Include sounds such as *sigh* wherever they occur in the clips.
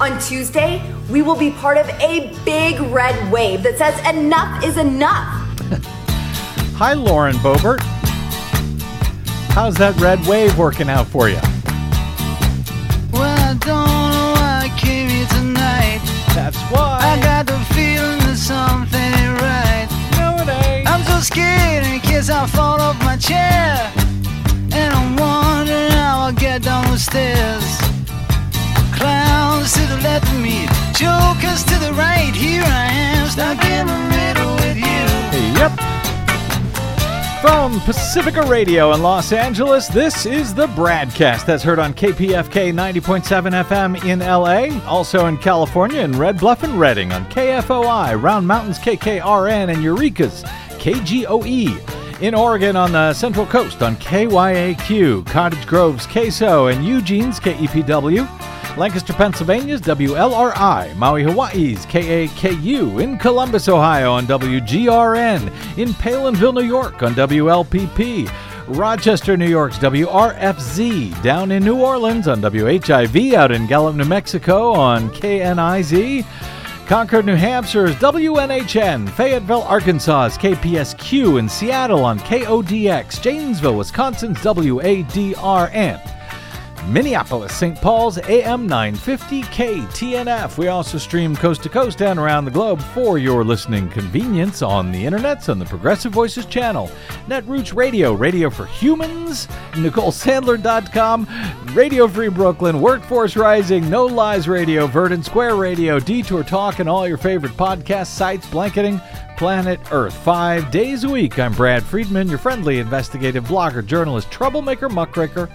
On Tuesday, we will be part of a big red wave that says enough is enough. *laughs* Hi, Lauren Boebert. How's that red wave working out for you? Well, I don't know why I came here tonight. That's why. I got the feeling that something ain't right. No, it ain't. I'm so scared in case I fall off my chair. And I'm wondering how I'll get down the stairs. Clowns to the left of me, jokers to the right. Here I am, stuck in the middle with you. Yep. From Pacifica Radio in Los Angeles, this is the BradCast that's heard on KPFK 90.7 FM in LA, also in California in Red Bluff and Redding on KFOI, Round Mountains KKRN, and Eureka's KGOE. In Oregon on the Central Coast on KYAQ, Cottage Grove's KSO, and Eugene's KEPW. Lancaster, Pennsylvania's WLRI, Maui, Hawaii's KAKU, in Columbus, Ohio on WGRN, in Palenville, New York on WLPP, Rochester, New York's WRFZ, down in New Orleans on WHIV, out in Gallup, New Mexico on KNIZ. Concord, New Hampshire's WNHN, Fayetteville, Arkansas's KPSQ, in Seattle on KODX, Janesville, Wisconsin's WADRN. Minneapolis, St. Paul's AM 950 KTNF. We also stream coast to coast and around the globe for your listening convenience on the internets on the Progressive Voices channel, Netroots Radio, Radio for Humans, NicoleSandler.com, Radio Free Brooklyn, Workforce Rising, No Lies Radio, Verdant Square Radio, Detour Talk, and all your favorite podcast sites blanketing planet Earth five days a week. I'm Brad Friedman, your friendly investigative blogger, journalist, troublemaker, muckraker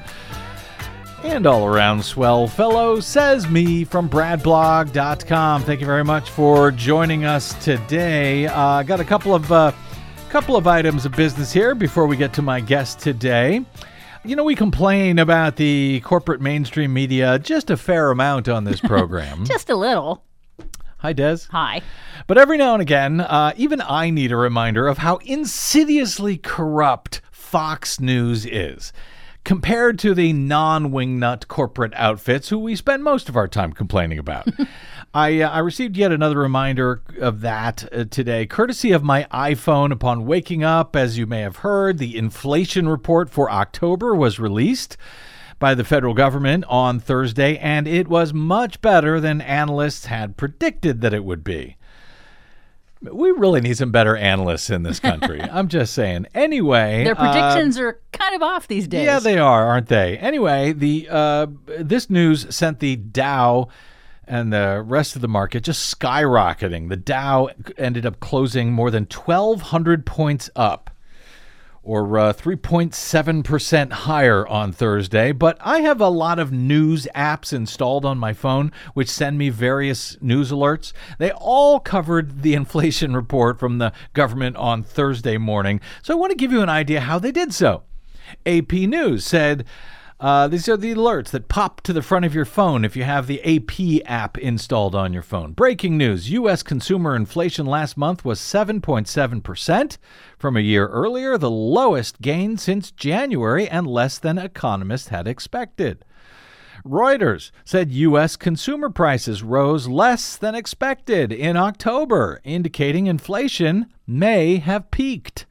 and all around swell fellow, says me from bradblog.com. Thank you very much for joining us today. I uh, got a couple of uh, couple of items of business here before we get to my guest today. You know, we complain about the corporate mainstream media just a fair amount on this *laughs* program. just a little. Hi, Des. Hi. But every now and again, uh, even I need a reminder of how insidiously corrupt Fox News is compared to the non wingnut corporate outfits who we spend most of our time complaining about. *laughs* I, uh, I received yet another reminder of that uh, today, courtesy of my iPhone upon waking up. As you may have heard, the inflation report for October was released by the federal government on Thursday, and it was much better than analysts had predicted that it would be. We really need some better analysts in this country. *laughs* I'm just saying. Anyway, their predictions uh, are kind of off these days. Yeah, they are, aren't they? Anyway, the uh, this news sent the Dow and the rest of the market just skyrocketing. The Dow ended up closing more than 1,200 points up or uh, 3.7% higher on Thursday. But I have a lot of news apps installed on my phone, which send me various news alerts. They all covered the *laughs* inflation report from the government on Thursday morning. So I want to give you an idea how they did so. AP News said, uh, these are the alerts that pop to the front of your phone if you have the AP app installed on your phone. Breaking news U.S. consumer inflation last month was 7.7% from a year earlier, the lowest gain since January and less than economists had expected. Reuters said U.S. consumer prices rose less than expected in October, indicating inflation may have peaked.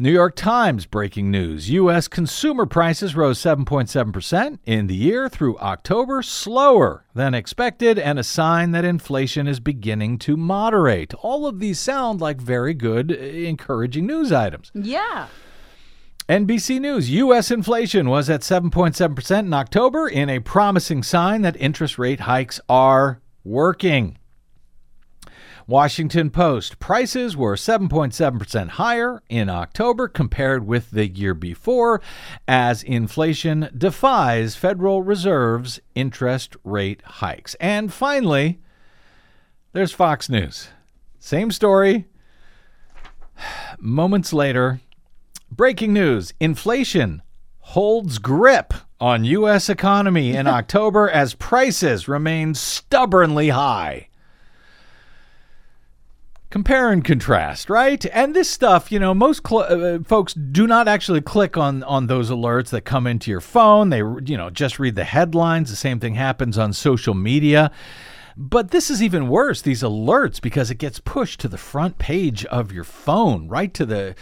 New York Times breaking news U.S. consumer prices rose 7.7% in the year through October, slower than expected, and a sign that inflation is beginning to moderate. All of these sound like very good, encouraging news items. Yeah. NBC News U.S. inflation was at 7.7% in October, in a promising sign that interest rate hikes are working. Washington Post prices were 7.7% higher in October compared with the year before as inflation defies Federal Reserve's interest rate hikes. And finally, there's Fox News. Same story. Moments later, breaking news inflation holds grip on U.S. economy in *laughs* October as prices remain stubbornly high. Compare and contrast, right? And this stuff, you know, most cl- uh, folks do not actually click on on those alerts that come into your phone. They, you know, just read the headlines. The same thing happens on social media. But this is even worse, these alerts, because it gets pushed to the front page of your phone, right to the,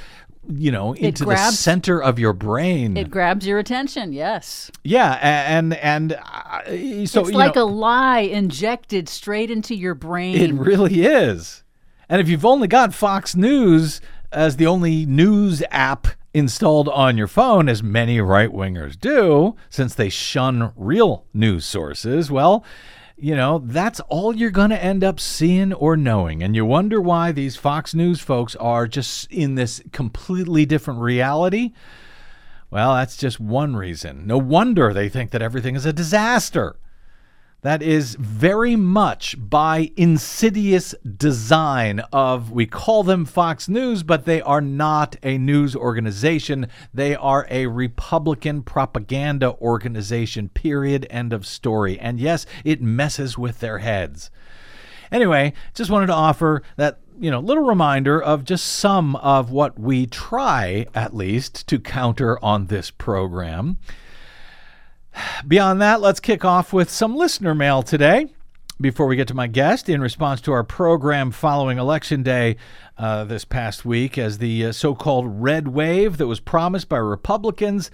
you know, into the center of your brain. It grabs your attention. Yes. yeah, and and uh, so it's like know, a lie injected straight into your brain. It really is. And if you've only got Fox News as the only news app installed on your phone, as many right wingers do, since they shun real news sources, well, you know, that's all you're going to end up seeing or knowing. And you wonder why these Fox News folks are just in this completely different reality. Well, that's just one reason. No wonder they think that everything is a disaster. That is very much by insidious design of we call them Fox News, but they are not a news organization. They are a Republican propaganda organization. Period. End of story. And yes, it messes with their heads. Anyway, just wanted to offer that you know little reminder of just some of what we try at least to counter on this program. Beyond that, let's kick off with some listener mail today. Before we get to my guest, in response to our program following Election Day uh, this past week, as the uh, so called red wave that was promised by Republicans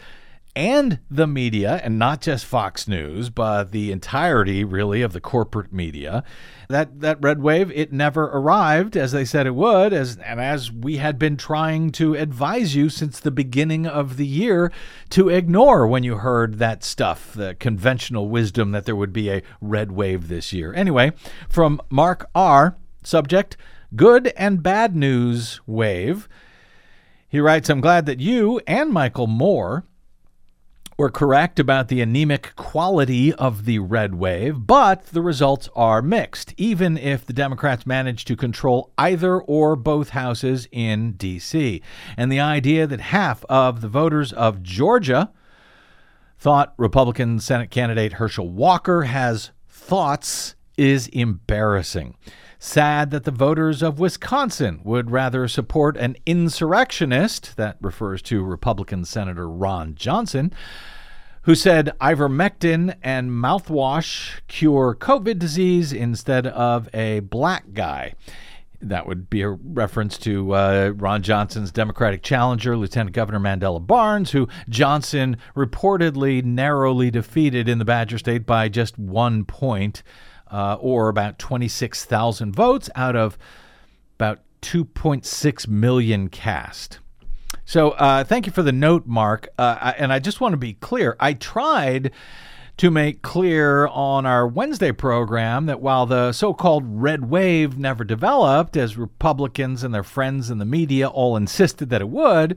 and the media, and not just Fox News, but the entirety, really, of the corporate media. That that red wave, it never arrived as they said it would, as and as we had been trying to advise you since the beginning of the year to ignore when you heard that stuff, the conventional wisdom that there would be a red wave this year. Anyway, from Mark R, subject Good and Bad News Wave. He writes, I'm glad that you and Michael Moore were correct about the anemic quality of the red wave, but the results are mixed, even if the Democrats manage to control either or both houses in D.C. And the idea that half of the voters of Georgia thought Republican Senate candidate Herschel Walker has thoughts is embarrassing. Sad that the voters of Wisconsin would rather support an insurrectionist, that refers to Republican Senator Ron Johnson, who said ivermectin and mouthwash cure COVID disease instead of a black guy. That would be a reference to uh, Ron Johnson's Democratic challenger, Lieutenant Governor Mandela Barnes, who Johnson reportedly narrowly defeated in the Badger State by just one point, uh, or about 26,000 votes out of about 2.6 million cast. So uh, thank you for the note, Mark. Uh, I- and I just want to be clear. I tried to make clear on our Wednesday program that while the so called red wave never developed, as Republicans and their friends in the media all insisted that it would,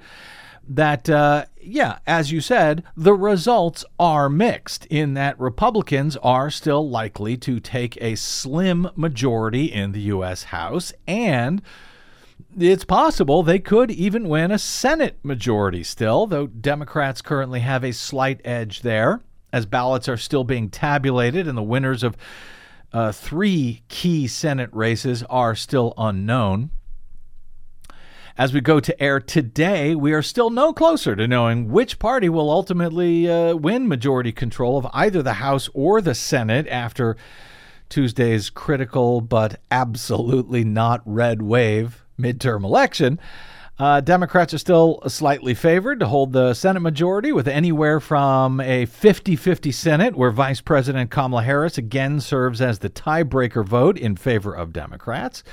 that, uh, yeah, as you said, the results are mixed in that Republicans are still likely to take a slim majority in the U.S. House and it's possible they could even win a Senate majority still, though Democrats currently have a slight edge there, as ballots are still being tabulated and the winners of uh, three key Senate races are still unknown. As we go to air today, we are still no closer to knowing which party will ultimately uh, win majority control of either the House or the Senate after Tuesday's critical but absolutely not red wave midterm election. Uh, Democrats are still slightly favored to hold the Senate majority with anywhere from a 50 50 Senate, where Vice President Kamala Harris again serves as the tiebreaker vote in favor of Democrats,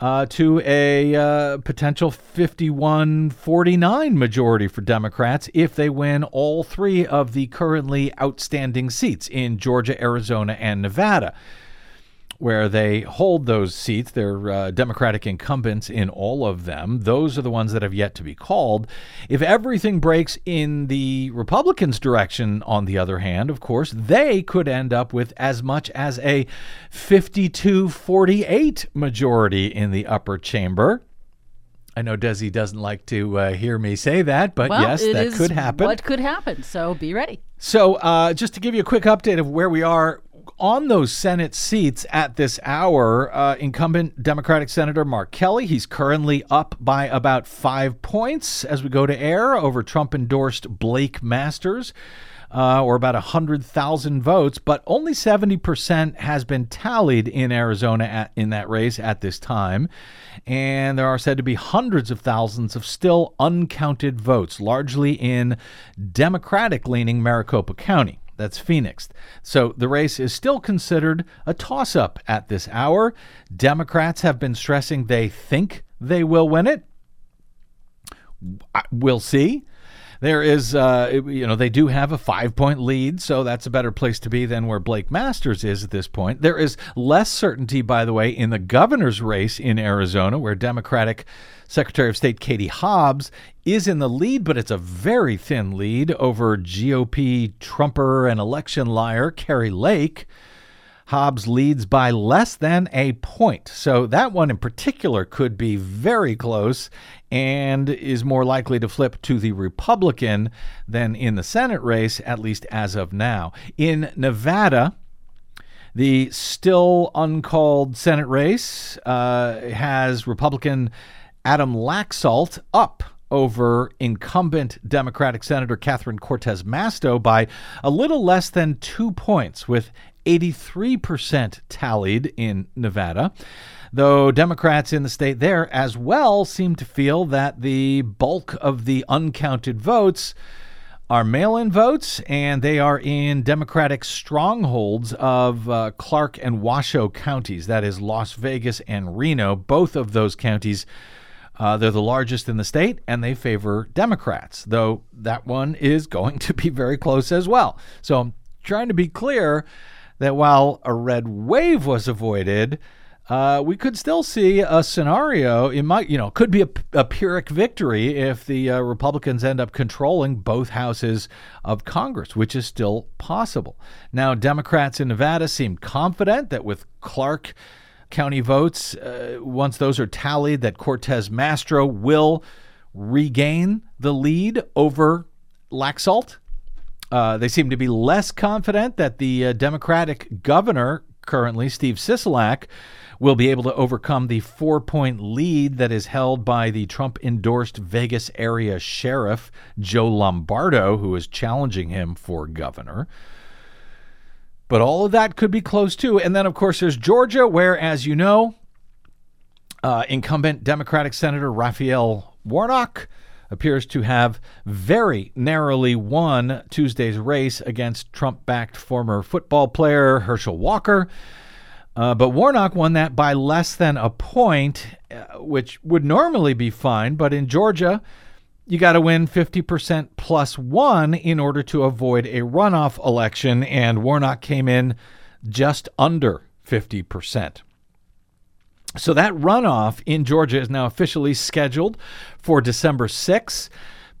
uh, to a uh, potential 51 49 majority for Democrats if they win all three of the currently outstanding seats in Georgia, Arizona, and Nevada where they hold those seats. They're uh, Democratic incumbents in all of them. Those are the ones that have yet to be called. If everything breaks in the Republicans' direction, on the other hand, of course, they could end up with as much as a 52 48 majority in the upper chamber. I know Desi doesn't like to uh, hear me say that, but well, yes, that could happen. What could happen? So be ready. So, uh, just to give you a quick update of where we are on those Senate seats at this hour, uh, incumbent Democratic Senator Mark Kelly, he's currently up by about five points as we go to air over Trump endorsed Blake Masters. Uh, or about 100,000 votes, but only 70% has been tallied in Arizona at, in that race at this time. And there are said to be hundreds of thousands of still uncounted votes, largely in Democratic leaning Maricopa County. That's Phoenix. So the race is still considered a toss up at this hour. Democrats have been stressing they think they will win it. We'll see. There is, uh, you know, they do have a five point lead, so that's a better place to be than where Blake Masters is at this point. There is less certainty, by the way, in the governor's race in Arizona, where Democratic Secretary of State Katie Hobbs is in the lead, but it's a very thin lead over GOP Trumper and election liar Kari Lake. Hobbs leads by less than a point. So that one in particular could be very close and is more likely to flip to the Republican than in the Senate race, at least as of now. In Nevada, the still uncalled Senate race uh, has Republican Adam Laxalt up over incumbent Democratic Senator Catherine Cortez Masto by a little less than two points, with 83% tallied in Nevada. Though Democrats in the state there as well seem to feel that the bulk of the uncounted votes are mail in votes, and they are in Democratic strongholds of uh, Clark and Washoe counties. That is Las Vegas and Reno. Both of those counties, uh, they're the largest in the state, and they favor Democrats, though that one is going *laughs* to be very close as well. So I'm trying to be clear that while a red wave was avoided, uh, we could still see a scenario. It might, you know, could be a, a Pyrrhic victory if the uh, Republicans end up controlling both houses of Congress, which is still possible. Now, Democrats in Nevada seem confident that with Clark County votes, uh, once those are tallied, that Cortez Masto will regain the lead over Laxalt. Uh, they seem to be less confident that the uh, Democratic governor currently, Steve Sisolak, will be able to overcome the four point lead that is held by the Trump endorsed Vegas area sheriff, Joe Lombardo, who is challenging him for governor. But all of that could be close too. And then, of course, there's Georgia, where, as you know, uh, incumbent Democratic Senator Raphael Warnock appears to have very narrowly won Tuesday's race against Trump backed former football player Herschel Walker. Uh, but Warnock won that by less than a point, uh, which would normally be fine. But in Georgia, you got to win 50% plus one in order to avoid a runoff election. And Warnock came in just under 50%. So that runoff in Georgia is now officially scheduled for December 6th.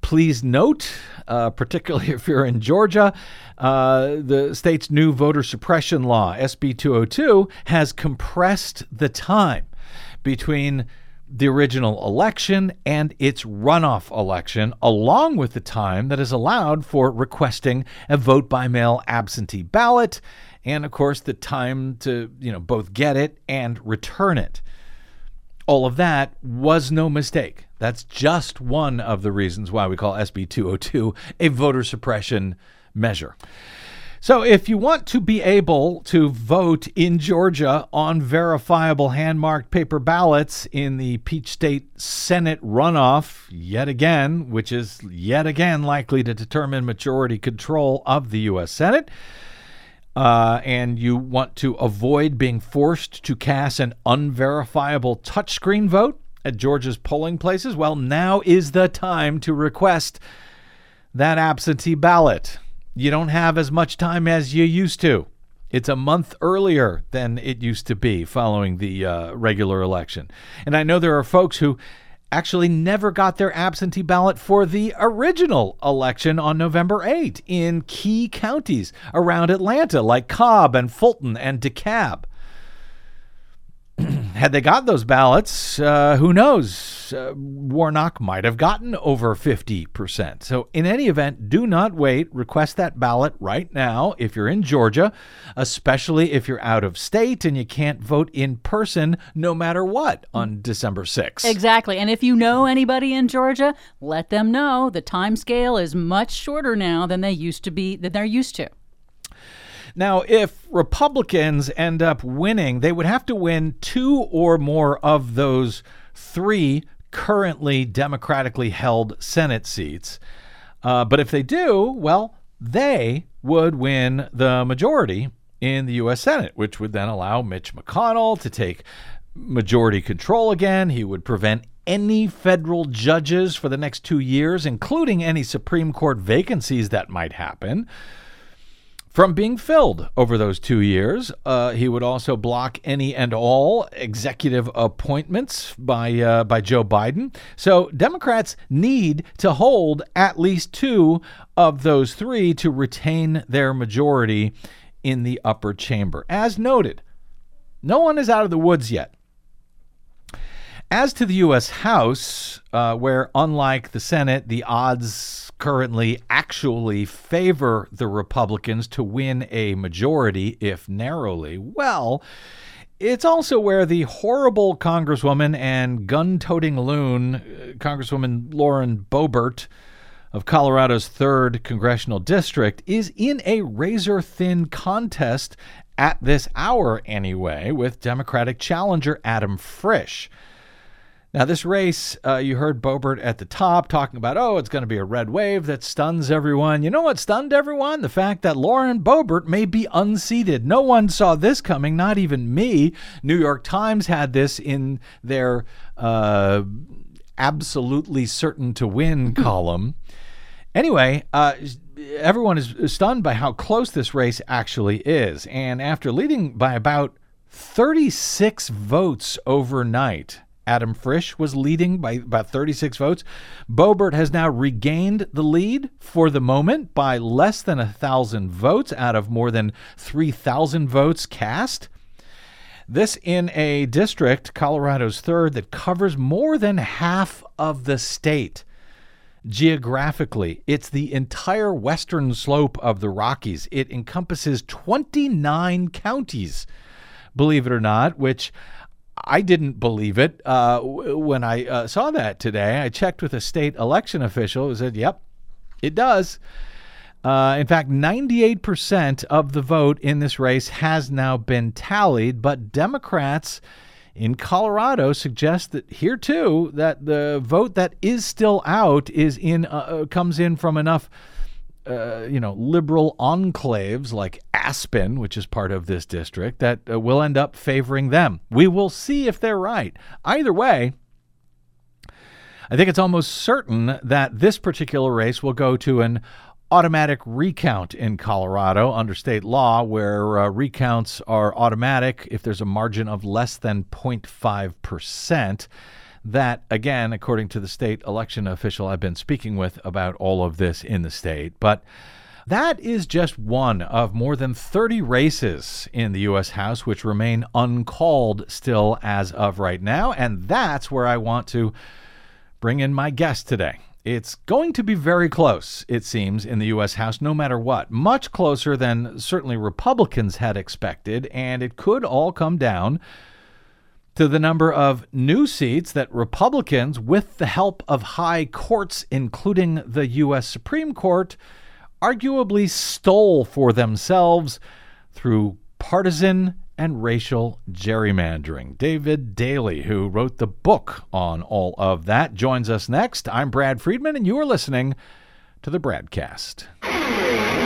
Please note, uh, particularly *laughs* if you're in Georgia, uh, the state's new voter suppression law, SB 202, has compressed the time between the original election and its runoff election, along with the time that is allowed for requesting a vote by mail absentee ballot, and of course the time to you know both get it and return it all of that was no mistake. That's just one of the reasons why we call SB 202 a voter suppression measure. So, if you want to be able to vote in Georgia on verifiable hand marked paper ballots in the Peach State Senate runoff, yet again, which is yet again likely to determine majority control of the U.S. Senate, uh, and you want to avoid being forced to cast an unverifiable touchscreen vote at Georgia's polling places, well, now is the time to request that absentee ballot. You don't have as much time as you used to. It's a month earlier than it used to be following the uh, regular election. And I know there are folks who actually never got their absentee ballot for the original election on November 8 in key counties around Atlanta, like Cobb and Fulton and DeKalb. *clears throat* had they got those ballots, uh, who knows? Uh, Warnock might have gotten over 50%. So, in any event, do not wait. Request that ballot right now if you're in Georgia, especially if you're out of state and you can't vote in person no matter what on December 6th. Exactly. And if you know anybody in Georgia, let them know the time scale is much shorter now than they used to be than they're used to. Now, if Republicans end up winning, they would have to win two or more of those three currently democratically held Senate seats. Uh, but if they do, well, they would win the majority in the U.S. Senate, which would then allow Mitch McConnell to take majority control again. He would prevent any federal judges for the next two years, including any Supreme Court vacancies that might happen from being filled over those two years. Uh, he would also block any and all executive appointments by uh, by Joe Biden. So Democrats need to hold at least two of those three to retain their majority in the upper chamber. As noted, no one is out of the woods yet. As to the U.S. House, uh, where unlike the Senate, the odds currently actually favor the Republicans to win a majority, if narrowly, well, it's also where the horrible Congresswoman and gun toting loon, uh, Congresswoman Lauren Boebert of Colorado's 3rd Congressional District, is in a razor thin contest at this hour, anyway, with Democratic challenger Adam Frisch. Now, this race, uh, you heard Boebert at the top talking about, oh, it's going to be a red wave that stuns everyone. You know what stunned everyone? The fact that Lauren Boebert may be unseated. No one saw this coming, not even me. New York Times had this in their uh, absolutely certain to win *laughs* column. Anyway, uh, everyone is stunned by how close this race actually is. And after leading by about 36 votes overnight, Adam Frisch was leading by about 36 votes. Boebert has now regained the lead for the moment by less than a thousand votes out of more than 3,000 votes cast. This in a district, Colorado's third, that covers more than half of the state. Geographically, it's the entire western slope of the Rockies. It encompasses 29 counties, believe it or not, which I didn't believe it uh, when I uh, saw that today. I checked with a state election official who said, yep, it does. Uh, in fact, 98% of the vote in this race has now been tallied, but Democrats in Colorado suggest that here too that the vote that is still out is in uh, uh, comes in from enough uh, you know, liberal enclaves like Aspen, which is part of this district, that uh, will end up favoring them. We will see if they're right. Either way, I think it's almost certain that this particular race will go to an automatic recount in Colorado under state law, where uh, recounts are automatic if there's a margin of less than 0.5 percent. That, again, according to the state election official I've been speaking with about all of this in the state. But that is just one of more than 30 races in the U.S. House which remain uncalled still as of right now. And that's where I want to bring in my guest today. It's going to be very close, it seems, in the U.S. House, no matter what. Much closer than certainly Republicans had expected, and it could all come down to the number of new seats that Republicans, with the help of high courts, including the U.S. Supreme Court, arguably stole for themselves through partisan and racial gerrymandering. David Daley, who wrote the book on all of that, joins us next. I'm Brad Friedman, and you are listening to the BradCast.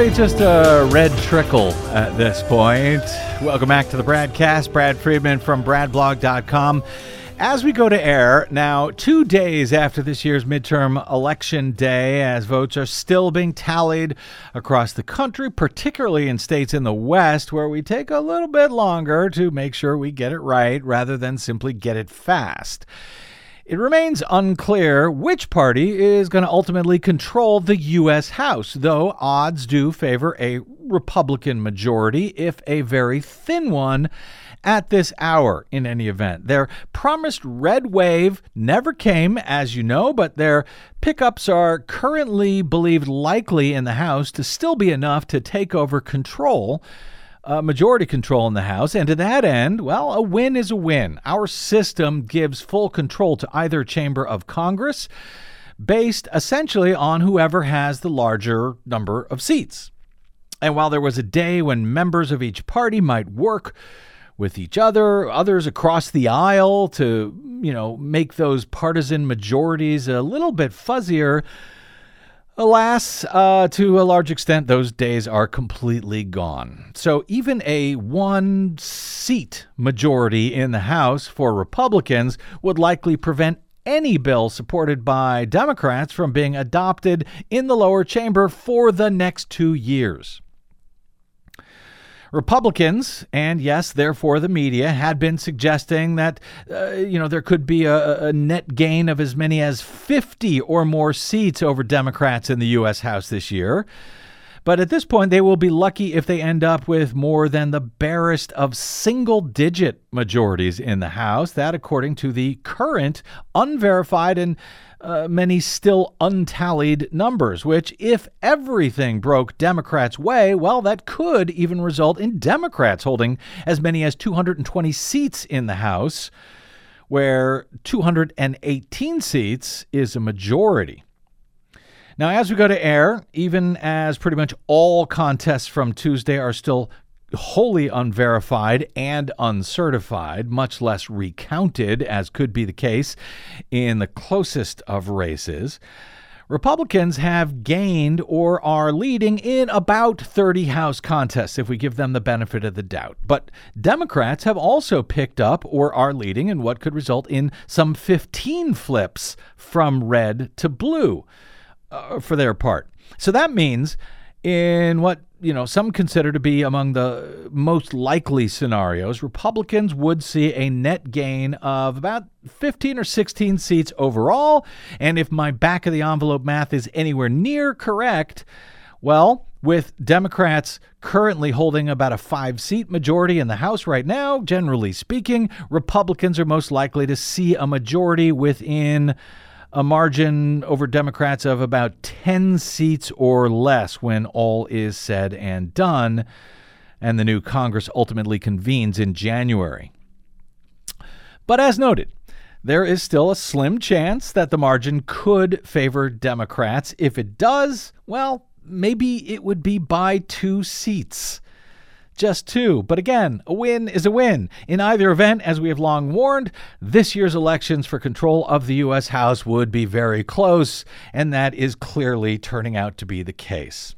Really just a red trickle at this point. Welcome back to the BradCast. Brad Friedman from BradBlog.com. As we go to air, now two days after this year's midterm election day, as votes are still being tallied across the country, particularly in states in the West, where we take a little bit longer to make sure we get it right rather than simply get it fast. It remains unclear which party is going to ultimately control the U.S. House, though odds do favor a Republican majority, if a very thin one at this hour in any event. Their promised red wave never came, as you know, but their pickups are currently believed likely in the House to still be enough to take over control. Uh, majority control in the House. And to that end, well, a win is a win. Our system gives full control to either chamber of Congress based essentially on whoever has the larger number of seats. And while there was a day when members of each party might work with each other, others across the aisle to, you know, make those partisan majorities a little bit fuzzier. Alas, uh, to a large extent, those days are completely gone. So even a one seat majority in the House for Republicans would likely prevent any bill supported by Democrats from being adopted in the lower chamber for the next two years. Republicans, and yes, therefore the media, had been suggesting that, uh, you know, there could be a, a, net gain of as many as 50 or more seats over Democrats in the U.S. House this year. But at this point, they will be lucky if they end up with more than the barest of single digit majorities in the House. That, according to the current unverified and uh, many still untallied numbers, which, if everything broke Democrats' way, well, that could even result in Democrats holding as many as 220 seats in the House, where 218 seats is a majority. Now, as we go to air, even as pretty much all contests from Tuesday are still wholly unverified and uncertified, much less recounted, as could be the case in the closest of races. Republicans have gained or are leading in about 30 House contests if we give them the benefit of the doubt. But Democrats have also picked up or are leading in what could result in some 15 flips from red to blue uh, for their part. So that means in what you know some consider to be among the most likely scenarios republicans would see a net gain of about 15 or 16 seats overall. And if my back of the envelope math is anywhere near correct well with Democrats currently holding about a five seat majority in the House right now, generally speaking, Republicans are most likely to see a majority within a margin over Democrats of about 10 seats or less when all is said and done, and the new Congress ultimately convenes in January. But as noted, there is still a slim chance that the margin could favor Democrats. If it does, well, maybe it would be by two seats just two. But again, a win is a win. In either event, as we have long warned, this year's elections for control of the U.S. House would be very close, and that is clearly turning out to be the case.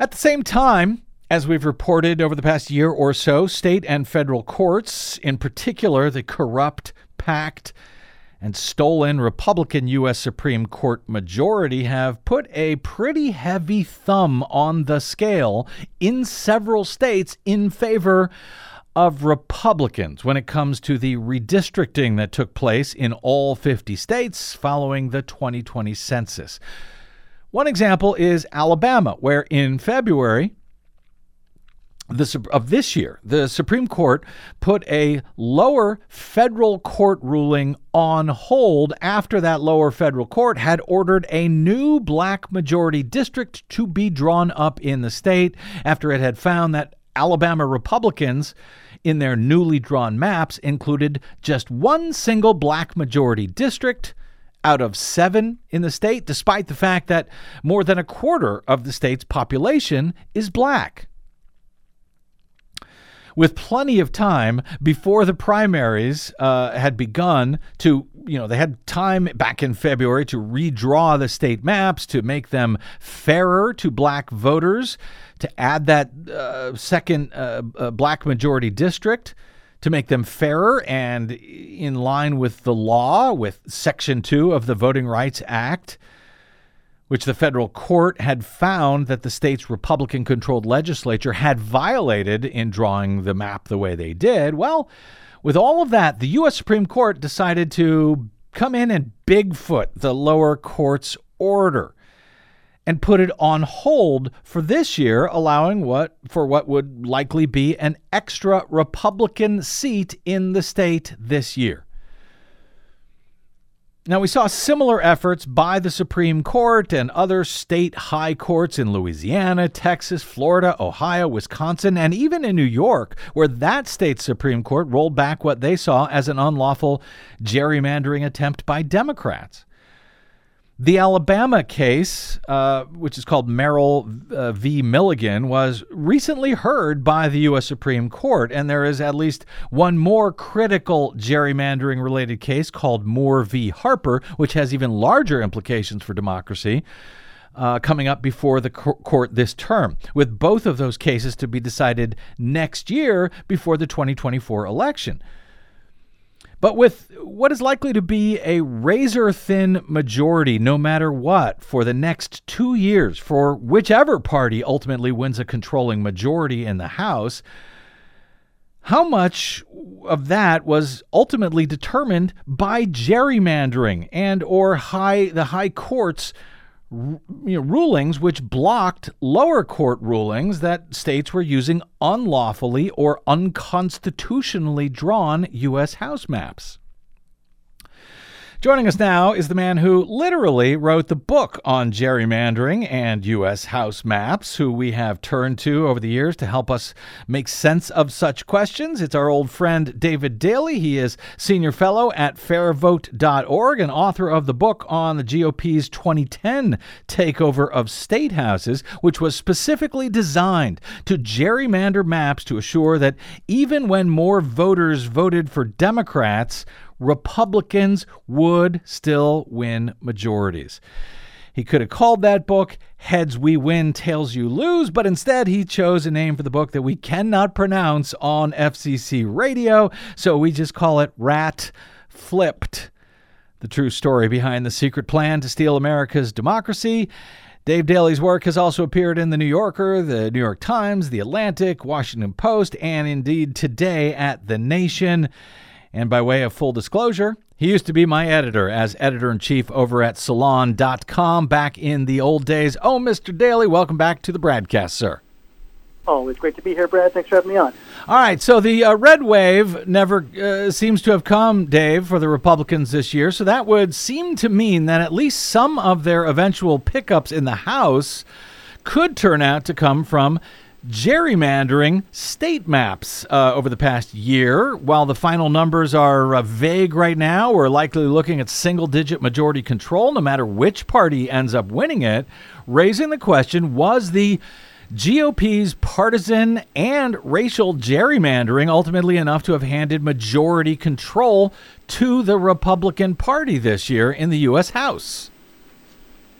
At the same time, as we've reported over the past year or so, state and federal courts, in particular the corrupt, packed, and stolen Republican U.S. Supreme Court majority have put a pretty heavy thumb on the scale in several states in favor of Republicans when it comes to the redistricting that took place in all 50 states following the 2020 census. One example is Alabama, where in February, the, of this year, the Supreme Court put a lower federal court ruling on hold after that lower federal court had ordered a new black majority district to be drawn up in the state after it had found that Alabama Republicans in their newly drawn maps included just one single black majority district out of seven in the state, despite the fact that more than a quarter of the state's population is black with plenty of time before the primaries uh, had begun to you know, they had time back in February to redraw the state maps to make them fairer to black voters, to add that uh, second uh, uh, black majority district to make them fairer and in line with the law, with Section 2 of the Voting Rights Act, which the federal court had found that the state's Republican controlled legislature had violated in drawing the map the way they did. Well, with all of that, the U.S. Supreme Court decided to come in and Bigfoot the lower court's order and put it on hold for this year, allowing what for what would likely be an extra Republican seat in the state this year. Now, we saw similar efforts by the Supreme Court and other state high courts in Louisiana, Texas, Florida, Ohio, Wisconsin, and even in New York, where that state's Supreme Court rolled back what they saw as an unlawful gerrymandering attempt by Democrats. The Alabama case, uh, which is called Merrill uh, v. Milligan, was recently heard by the U.S. Supreme Court, and there is at least one more critical gerrymandering related case called Moore v. Harper, which has even larger implications for democracy. Uh, coming up before the court this term, with both of those cases to be decided next year before the 2024 election. But with what is likely to be a razor thin majority, no matter what, for the next two years, for whichever party ultimately wins a controlling majority in the House, how much of that was ultimately determined by gerrymandering and or high the high courts you know, rulings which blocked lower court rulings that states were using unlawfully or unconstitutionally drawn U.S. House maps. Joining us now is the man who literally wrote the book on gerrymandering and U.S. House maps, who we have turned to over the years to help us make sense of such questions. It's our old friend David Daley. He is senior fellow at fairvote.org and author of the book on the GOP's 2010 takeover of state houses, which was specifically designed to gerrymander maps to assure that even when more voters voted for Democrats, Republicans would still win majorities. He could have called that book Heads We Win, Tails You Lose, but instead he chose a name for the book that we cannot pronounce on FCC radio, so we just call it Rat Flipped. The true story behind the secret plan to steal America's democracy. Dave Daley's work has also appeared in The New Yorker, The New York Times, The Atlantic, Washington Post, and indeed today at The Nation. And by way of full disclosure, he used to be my editor as editor in chief over at salon.com back in the old days. Oh, Mr. Daley, welcome back to the BradCast, sir. Always great to be here, Brad. Thanks for having me on. All right, so the uh, red wave never uh, seems to have come, Dave, for the Republicans this year. So that would seem to mean that at least some of their eventual pickups in the House could turn out to come from gerrymandering state maps uh, over the past year. While the final numbers are uh, vague right now, we're likely looking at single digit majority control no matter which party ends up winning it, raising the question was the GOP's partisan and racial gerrymandering ultimately enough to have handed majority control to the Republican Party this year in the U.S. House?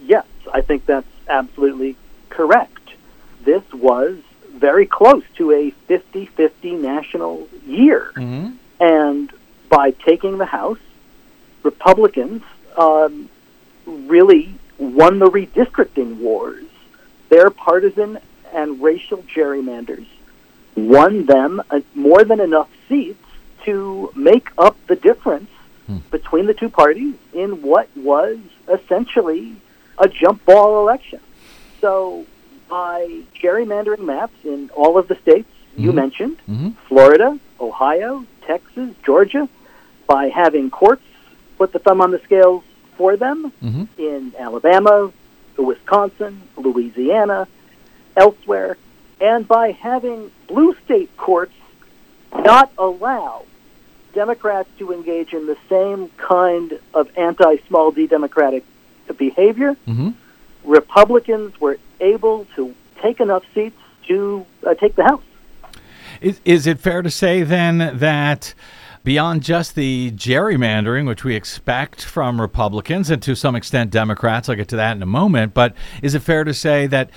Yes, I think that's absolutely correct. This was very close to a 50 50 national year. Mm-hmm. And by taking the House, Republicans um, really won the redistricting wars. Their partisan and racial gerrymanders won them uh, more than enough seats to make up the difference hmm. between the two parties in what was essentially a jump ball election. So by gerrymandering maps in all of the states mm-hmm. you mentioned mm-hmm. Florida, Ohio, Texas, Georgia by having courts put the thumb on the scales for them mm-hmm. in Alabama, Wisconsin, Louisiana, elsewhere, and by having blue state courts not allow Democrats to engage in the same kind of anti small d democratic behavior. Mm-hmm. Republicans were able to take enough seats to uh, take the House. Is, is it fair to say then that beyond just the gerrymandering, which we expect from Republicans and to some extent Democrats. I'll get to that in a moment. But is it fair to say that?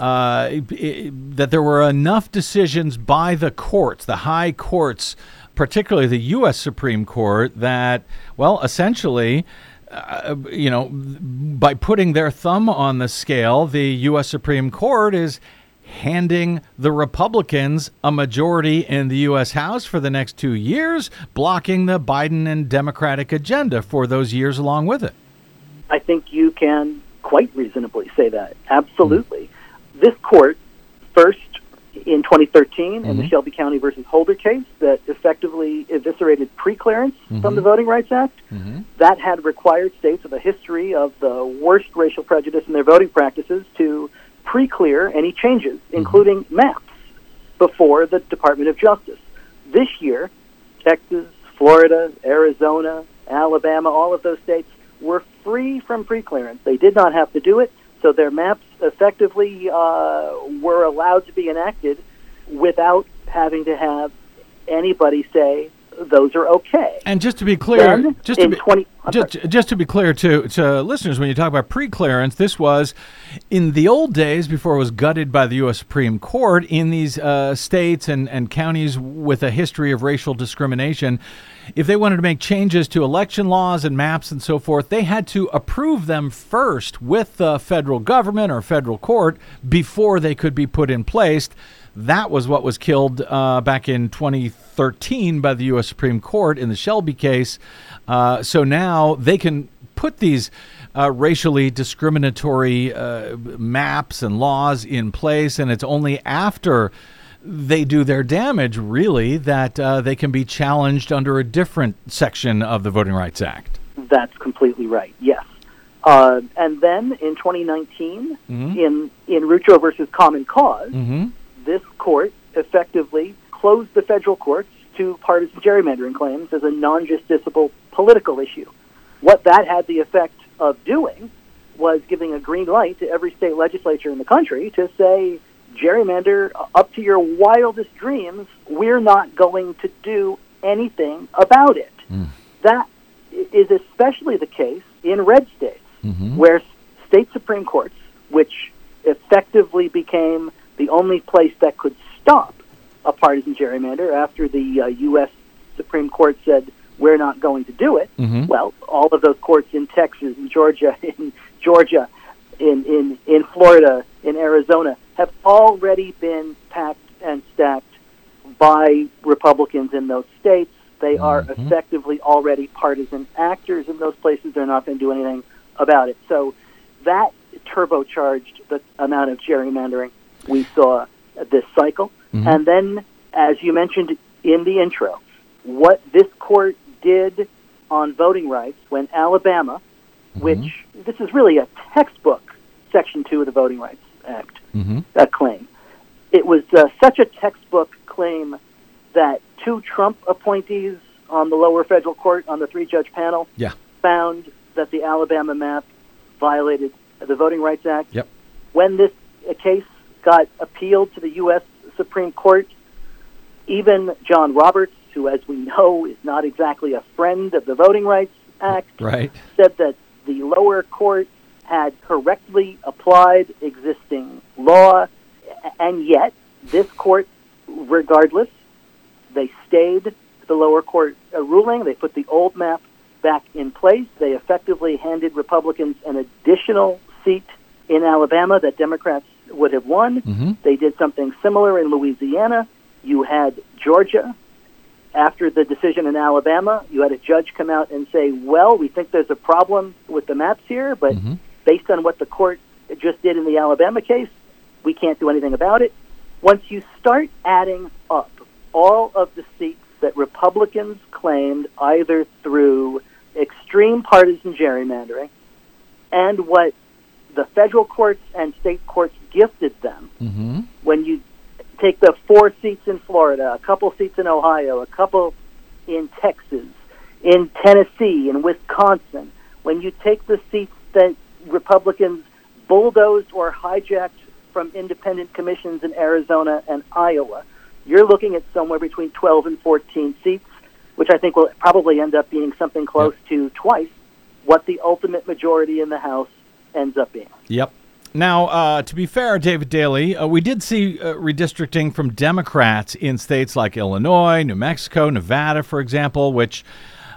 Uh, that there were enough decisions by the courts, the high courts, particularly the U.S. Supreme Court, that, well, essentially, uh, you know, by putting their thumb on the scale, the U.S. Supreme Court is handing the Republicans a majority in the U.S. House for the next two years, blocking the Biden and Democratic agenda for those years along with it. I think you can quite reasonably say that. Absolutely. Mm-hmm. This court, first in 2013 mm-hmm. in the mm-hmm. Shelby County versus Holder case that effectively eviscerated preclearance mm-hmm. from the Voting Rights Act. Mm-hmm. That had required states with a history of the worst racial prejudice in their voting practices to pre-clear any changes, mm-hmm. including maps, before the Department of Justice. This year, Texas, Florida, Arizona, Alabama, all of those states were free from pre-clearance. They did not have to do it, so their maps effectively uh, were allowed to be enacted without having to have anybody say those are okay. And just to be clear, then, just to be, 20, just, just, to be clear to, to listeners, when you talk about pre-clearance, this was in the old days before it was gutted by the U.S. Supreme Court in these uh, states and, and counties with a history of racial discrimination. If they wanted to make changes to election laws and maps and so forth, they had to approve them first with the federal government or federal court before they could be put in place. That was what was killed uh, back in 2013 by the U.S. Supreme Court in the Shelby case. Uh, so now they can put these uh, racially discriminatory uh, maps and laws in place, and it's only after they do their damage, really, that uh, they can be challenged under a different section of the Voting Rights Act. That's completely right. Yes. Uh, and then in 2019, mm-hmm. in in Rucho versus Common Cause, mm-hmm this court effectively closed the federal courts to partisan gerrymandering claims as a non-justiciable political issue. What that had the effect of doing was giving a green light to every state legislature in the country to say, gerrymander up to your wildest dreams, we're not going to do anything about it. Mm. That is especially the case in red states, mm-hmm. where state Supreme Courts, which effectively became the only place that could stop a partisan gerrymander after the uh, U.S. Supreme Court said we're not going to do it. Mm-hmm. Well, all of those courts in Texas, in Georgia, *laughs* in Georgia, in, in, in Florida, in Arizona have already been packed and stacked by Republicans in those states. They mm-hmm. are effectively already partisan actors in those places. They're not going to do anything about it. So that turbocharged the amount of gerrymandering we saw this cycle. Mm-hmm. And then, as you mentioned in the intro, what this court did on voting rights when Alabama, mm-hmm. which this is really a textbook Section 2 of the Voting Rights Act mm-hmm. uh, claim. It was uh, such a textbook claim that two Trump appointees on the lower federal court on the three judge panel yeah. found that the Alabama map violated the Voting Rights Act. Yep. When this case got appealed to the U.S. Supreme Court. Even John Roberts, who, as we know, is not exactly a friend of the Voting Rights Act, right. said that the lower court had correctly applied existing law, and yet this court, regardless, they stayed the lower court uh, ruling. They put the old map back in place. They effectively handed Republicans an additional seat in Alabama that Democrats would have won. Mm-hmm. They did something similar in Louisiana. You had Georgia. After the decision in Alabama, you had a judge come out and say, well, we think there's a problem with the maps here, but mm-hmm. based on what the court just did in the Alabama case, we can't do anything about it. Once you start adding up all of the seats that Republicans claimed either through extreme partisan gerrymandering and what the federal courts and state courts gifted them. Mm-hmm. When you take the four seats in Florida, a couple seats in Ohio, a couple in Texas, in Tennessee, in Wisconsin, when you take the seats that Republicans bulldozed or hijacked from independent commissions in Arizona and Iowa, you're looking at somewhere between 12 and 14 seats which I think will probably end up being something close to twice what the ultimate majority in the House ends up being. Yep. Now, uh, to be fair, David Daley, uh, we did see uh, redistricting from Democrats in states like Illinois, New Mexico, Nevada, for example, which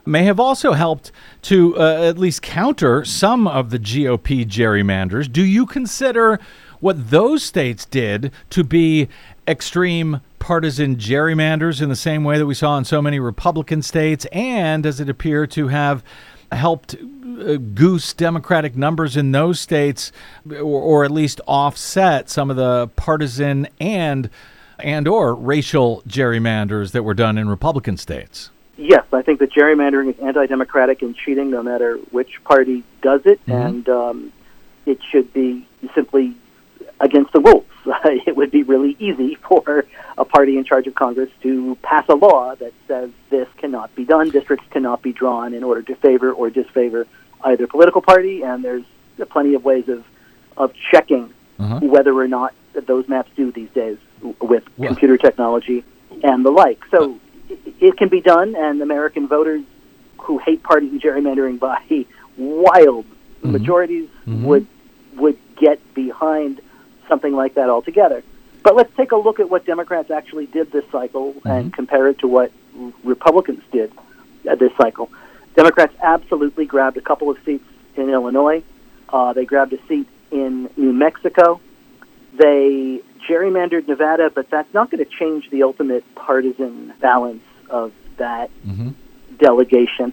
may have also helped to uh, at least counter some of the GOP gerrymanders. Do you consider what those states did to be extreme partisan gerrymanders in the same way that we saw in so many Republican states? And does it appear to have helped goose Democratic numbers in those states, or, or, at least offset some of the partisan and and or racial gerrymanders that were done in Republican states. Yes, I think that gerrymandering is anti-democratic and cheating, no matter which party does it, mm-hmm. and um, it should be simply against the rules. *laughs* it would be really easy for a party in charge of Congress to pass a law that says this cannot be done. Districts cannot be drawn in order to favor or disfavor either political party, and there's plenty of ways of of checking uh-huh. whether or not those maps do these days with yeah. computer technology and the like. So it, it can be done, and American voters who hate partisan gerrymandering by wild mm-hmm. majorities mm-hmm. would would get behind something like that altogether. But let's take a look at what Democrats actually did this cycle mm-hmm. and compare it to what Republicans did uh, this cycle. Democrats absolutely grabbed a couple of seats in Illinois. Uh, they grabbed a seat in New Mexico. They gerrymandered Nevada, but that's not going to change the ultimate partisan balance of that mm-hmm. delegation.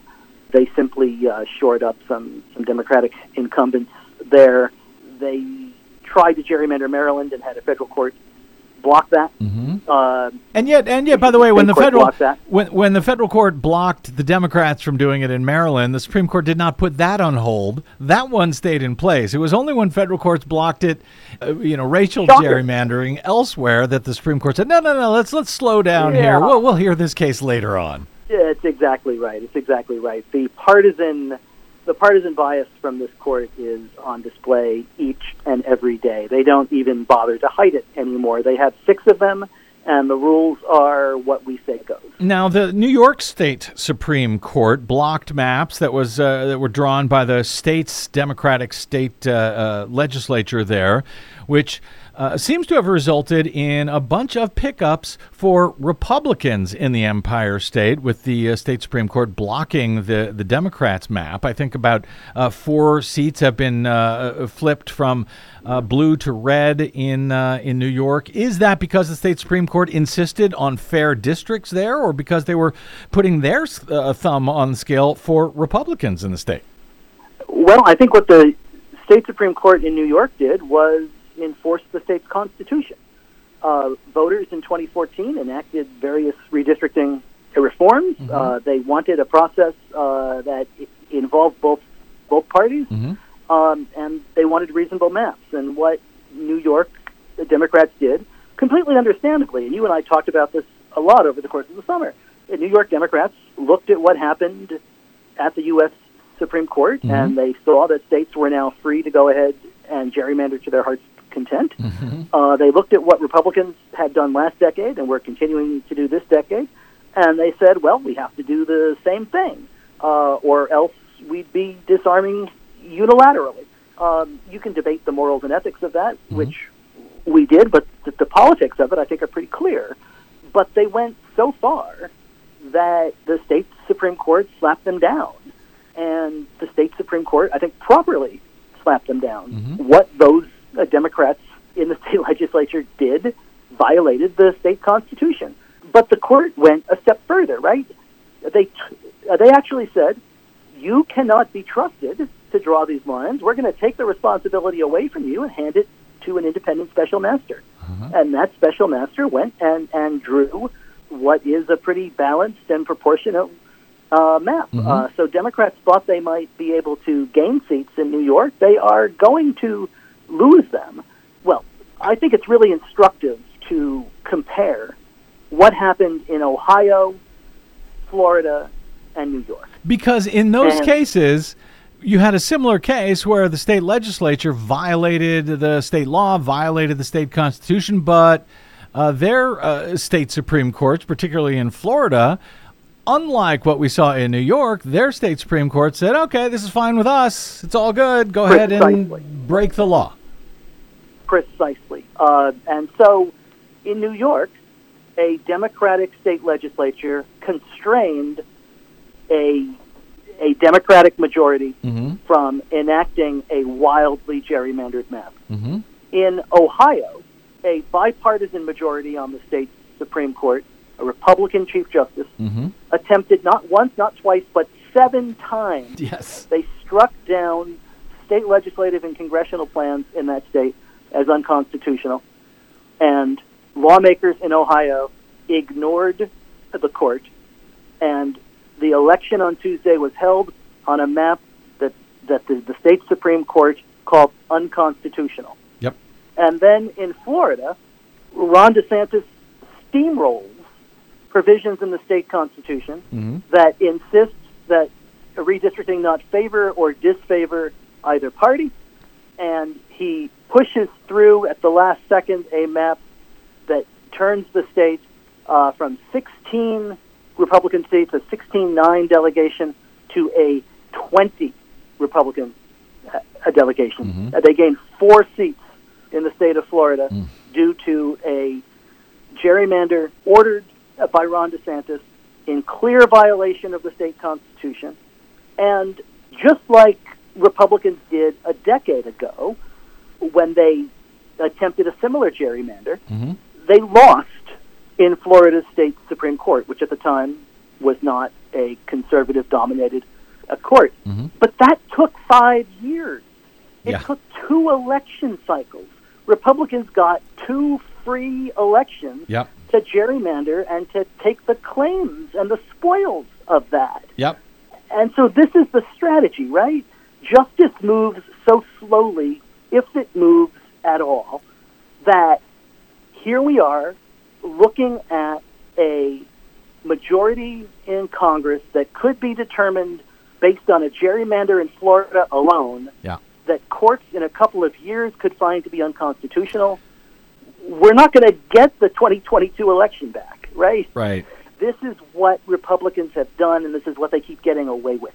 They simply uh, shored up some, some Democratic incumbents there. They tried to gerrymander Maryland and had a federal court block that. Mm-hmm. Uh, and yet, and yet, by the way, when the federal when when the federal court blocked the Democrats from doing it in Maryland, the Supreme Court did not put that on hold. That one stayed in place. It was only when federal courts blocked it, uh, you know, racial Shocker. gerrymandering elsewhere, that the Supreme Court said, no, no, no, let's let's slow down yeah. here. We'll we'll hear this case later on. Yeah, it's exactly right. It's exactly right. The partisan the partisan bias from this court is on display each and every day. They don't even bother to hide it anymore. They have six of them, and the rules are what we say goes. Now, the New York State Supreme Court blocked maps that was uh, that were drawn by the state's Democratic state uh, uh, legislature there, which uh, seems to have resulted in a bunch of pickups for Republicans in the Empire State, with the uh, state Supreme Court blocking the, the Democrats' map. I think about uh, four seats have been uh, flipped from uh, blue to red in uh, in New York. Is that because the state Supreme Court insisted on fair districts there, or because they were putting their thumb on the scale for Republicans in the state? Well, I think what the state Supreme Court in New York did was enforce the state's constitution. Uh, voters in 2014 enacted various redistricting reforms. Mm-hmm. Uh, they wanted a process uh, that involved both both parties, mm-hmm. um, and they wanted reasonable maps. And what New York the Democrats did, completely understandably, and you and I talked about this a lot over the course of the summer. The New York Democrats looked at what happened at the U.S. Supreme Court, mm-hmm. and they saw that states were now free to go ahead and gerrymander to their heart's content. Mm-hmm. Uh, they looked at what Republicans had done last decade and were continuing to do this decade, and they said, well, we have to do the same thing, uh, or else we'd be disarming unilaterally. Um, you can debate the morals and ethics of that, mm-hmm. which we did, but the, the politics of it, I think, are pretty clear. But they went so far that the state Supreme Court slapped them down. And the state Supreme Court, I think, properly slapped them down. Mm-hmm. What those uh, Democrats in the *laughs* state legislature did violated the state constitution. But the court went a step further, right? They uh, they actually said you cannot be trusted to draw these lines. We're going to take the responsibility away from you and hand it to an independent special master. Uh-huh. And that special master went and and drew what is a pretty balanced and proportionate uh, map. Mm-hmm. Uh, so Democrats thought they might be able to gain seats in New York. They are going to lose them. Well, I think it's really instructive to compare what happened in Ohio, Florida, and New York. Because in those and, cases, you had a similar case where the state legislature violated the state law, violated the state constitution, but uh, their uh, state supreme courts, particularly in Florida, unlike what we saw in New York, their state Supreme Court said, okay, this is fine with us. It's all good. Go ahead and break the law. Precisely. Uh, and so in New York, a Democratic state legislature constrained a, a Democratic majority Mm-hmm. from enacting a wildly gerrymandered map. Mm-hmm. In Ohio, a bipartisan majority on the state Supreme Court, a Republican Chief Justice, Mm-hmm. attempted not once, not twice, but seven times Yes. they struck down state legislative and congressional plans in that state as unconstitutional. And lawmakers in Ohio ignored the court, and the election on Tuesday was held on a map that, that the, the state Supreme Court called unconstitutional. Yep. And then in Florida, Ron DeSantis steamrolls provisions in the state constitution Mm-hmm. that insists that redistricting not favor or disfavor either party, and he pushes through at the last second a map that turns the state uh, from 16 Republican seats, a 16-9 delegation, to a 20 Republican uh, delegation. Mhm. Uh, they gained four seats in the state of Florida due to a gerrymander ordered uh, by Ron DeSantis in clear violation of the state constitution. And just like Republicans did a decade ago when they attempted a similar gerrymander, Mhm. they lost in Florida's state Supreme Court, which at the time was not a conservative dominated uh, court. Mhm. But that took five years. It Yeah. took two election cycles. Republicans got two free elections Yep. to gerrymander and to take the claims and the spoils of that. Yep. And so this is the strategy, right? Justice moves so slowly, if it moves at all, that here we are looking at a majority in Congress that could be determined based on a gerrymander in Florida alone Yeah. that courts in a couple of years could find to be unconstitutional. We're not going to get the 2022 election back, right? Right. This is what Republicans have done, and this is what they keep getting away with.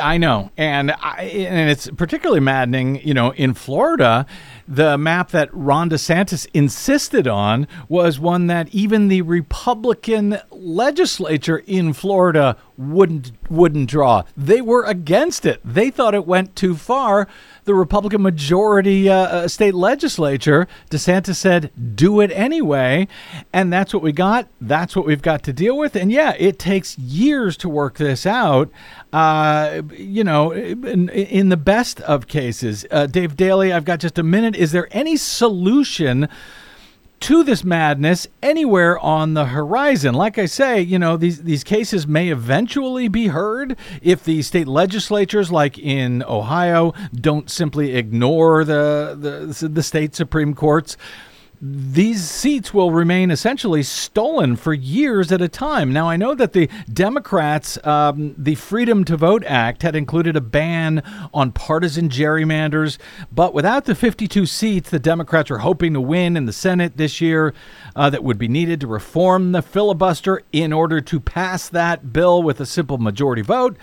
I know, and I, and it's particularly maddening. You know, in Florida, the map that Ron DeSantis insisted on was one that even the Republican legislature in Florida wouldn't wouldn't draw. They were against it. They thought it went too far. The Republican majority uh, uh, state legislature, DeSantis said, "Do it anyway," and that's what we got. That's what we've got to deal with. And yeah, it takes years to work this out. Uh, you know, in, in the best of cases, uh, Dave Daley, I've got just a minute. Is there any solution? To this madness anywhere on the horizon. Like I say, you know, these these cases may eventually be heard if the state legislatures like in Ohio don't simply ignore the the, the state supreme courts. These seats will remain essentially stolen for years at a time. Now, I know that the Democrats, um, the Freedom to Vote Act, had included a ban on partisan gerrymanders, but without the 52 seats the Democrats are hoping to win in the Senate this year uh, that would be needed to reform the filibuster in order to pass that bill with a simple majority vote.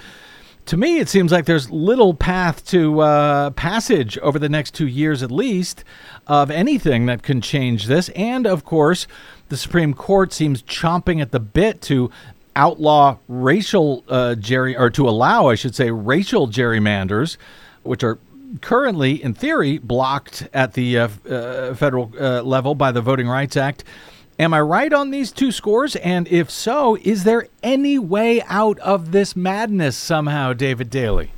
To me, it seems like there's little path to uh, passage over the next two years at least of anything that can change this. And of course, the Supreme Court seems chomping at the bit to outlaw racial uh, gerry or to allow, I should say, racial gerrymanders, which are currently, in theory, blocked at the uh, uh, federal uh, level by the Voting Rights Act. Am I right on these two scores? And if so, is there any way out of this madness somehow, David Daley?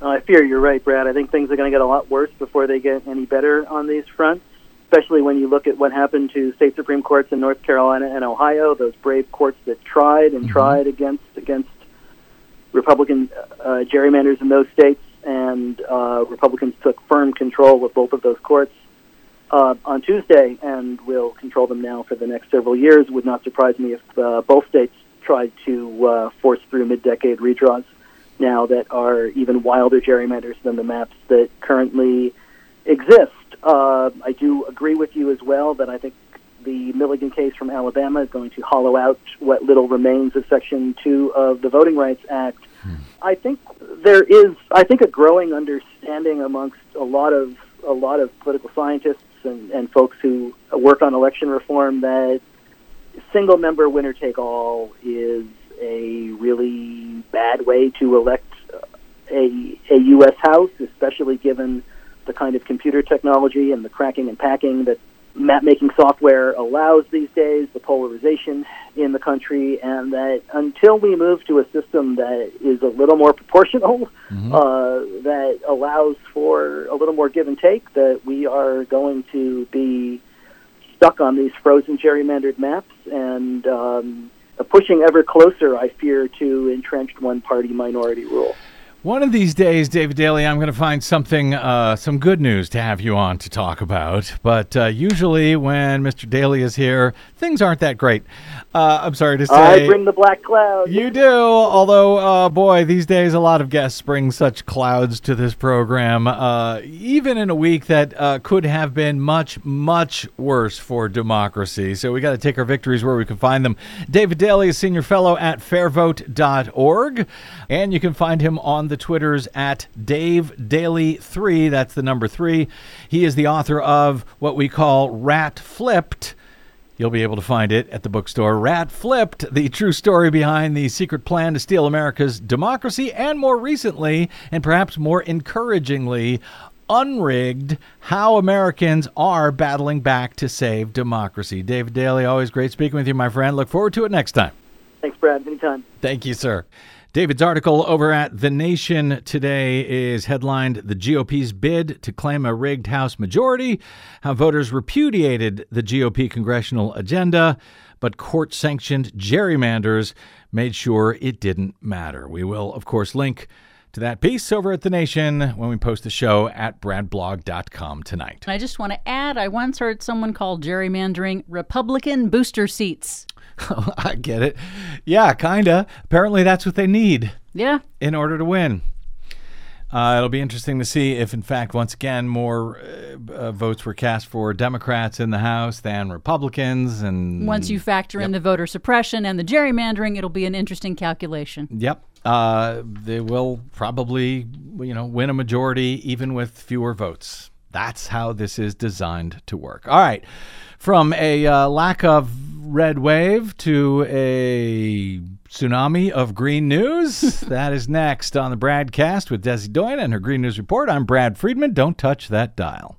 Uh, I fear you're right, Brad. I think things are going to get a lot worse before they get any better on these fronts, especially when you look at what happened to state supreme courts in North Carolina and Ohio, those brave courts that tried and tried against against Republican uh, gerrymanders in those states, and uh, Republicans took firm control of both of those courts uh, on Tuesday, and will control them now for the next several years. Would not surprise me if uh, both states tried to uh, force through mid-decade redraws now that are even wilder gerrymanders than the maps that currently exist. Uh, I do agree with you as well that I think the Milligan case from Alabama is going to hollow out what little remains of Section 2 of the Voting Rights Act. I think there is, I think, a growing understanding amongst a lot of a lot of political scientists and, and folks who work on election reform that single member winner take all is a really bad way to elect a, a U.S. House, especially given the kind of computer technology and the cracking and packing that map making software allows these days, the polarization in the country, and that until we move to a system that is a little more proportional, uh, that allows for a little more give and take, that we are going to be stuck on these frozen gerrymandered maps and um, pushing ever closer, I fear, to entrenched one party minority rule. One of these days, David Daley, I'm going to find something, uh, some good news to have you on to talk about. But uh, usually, when Mr. Daley is here, things aren't that great. Uh, I'm sorry to say. I bring the black cloud. You do, although, uh, boy, these days a lot of guests bring such clouds to this program, uh, even in a week that uh, could have been much, much worse for democracy. So we got to take our victories where we can find them. David Daley is senior fellow at fairvote.org, and you can find him on the Twitters at Dave Daley3. That's the number three. He is the author of what we call Rat Flipped. You'll be able to find it at the bookstore. Rat Flipped, the true story behind the secret plan to steal America's democracy, and more recently, and perhaps more encouragingly, Unrigged How Americans Are Battling Back to Save Democracy. David Daley, always great speaking with you, my friend. Look forward to it next time. Thanks, Brad. Anytime. Thank you, sir. David's article over at The Nation today is headlined The GOP's Bid to Claim a Rigged House Majority, how voters repudiated the GOP congressional agenda, but court sanctioned gerrymanders made sure it didn't matter. We will, of course, link to that piece over at The Nation when we post the show at bradblog.com tonight. I just want to add I once heard someone call gerrymandering Republican booster seats. *laughs* I get it. Yeah, kinda. Apparently, that's what they need. Yeah. in order to win. Uh, it'll be interesting to see if, in fact, once again, more uh, uh, votes were cast for Democrats in the House than Republicans. And Once you factor in the voter suppression and the gerrymandering, it'll be an interesting calculation. yep, uh, they will probably, you know, win a majority even with fewer votes. That's how this is designed to work. All right, from a uh, lack of red wave to a tsunami of green news. *laughs* that is next on the BradCast with Desi Doyen and her Green News Report. I'm Brad Friedman. Don't touch that dial.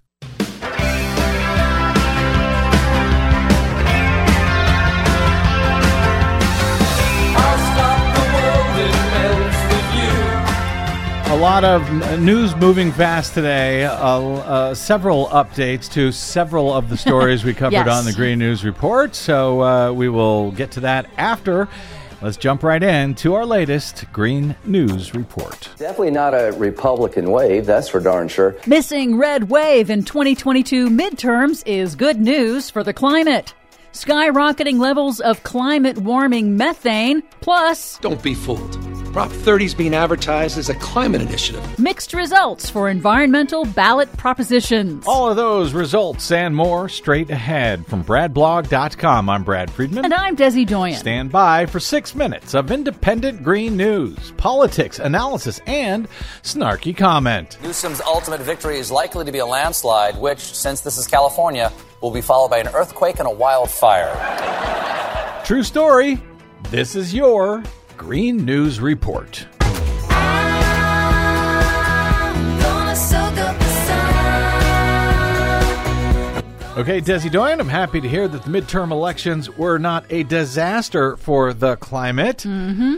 A lot of news moving fast today. Uh, uh, several updates to several of the stories we *laughs* covered Yes. on the Green News Report. So uh, we will get to that after. Let's jump right in to our latest Green News Report. Definitely not a Republican wave, that's for darn sure. Missing red wave in 2022 midterms is good news for the climate. Skyrocketing levels of climate warming methane, plus Don't be fooled. Prop 30 is being advertised as a climate initiative. mixed results for environmental ballot propositions. All of those results and more straight ahead from BradBlog.com. I'm Brad Friedman. And I'm Desi Doyen. Stand by for six minutes of independent green news, politics, analysis, and snarky comment. Newsom's ultimate victory is likely to be a landslide, which, since this is California, will be followed by an earthquake and a wildfire. True story. This is your Green News Report. Okay, Desi Doyen, I'm happy to hear that the midterm elections were not a disaster for the climate. Mm-hmm.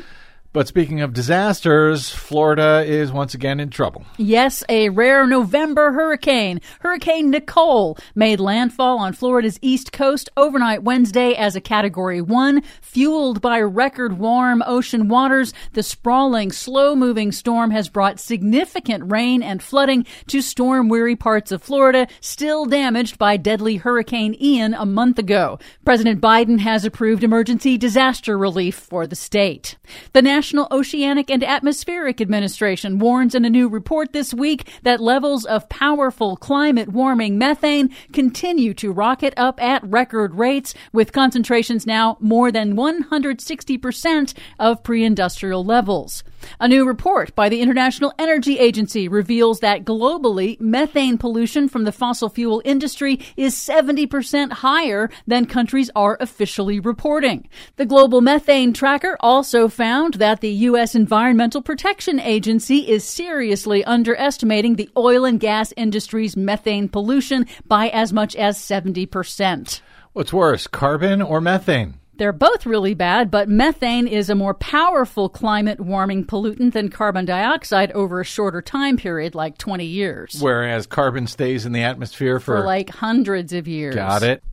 But speaking of disasters, Florida is once again in trouble. Yes, a rare November hurricane, Hurricane Nicole, made landfall on Florida's east coast overnight Wednesday as a Category 1. Fueled by record warm ocean waters, the sprawling, slow moving storm has brought significant rain and flooding to storm weary parts of Florida, still damaged by deadly Hurricane Ian a month ago. President Biden has approved emergency disaster relief for the state. The National Oceanic and Atmospheric Administration warns in a new report this week that levels of powerful climate warming methane continue to rocket up at record rates, with concentrations now more than 160% of pre industrial levels. A new report by the International Energy Agency reveals that globally, methane pollution from the fossil fuel industry is 70% higher than countries are officially reporting. The Global Methane Tracker also found that the U.S. Environmental Protection Agency is seriously underestimating the oil and gas industry's methane pollution by as much as 70%. What's worse, carbon or methane? They're both really bad, but methane is a more powerful climate warming pollutant than carbon dioxide over a shorter time period, like 20 years. Whereas carbon stays in the atmosphere for, For like hundreds of years. Got it.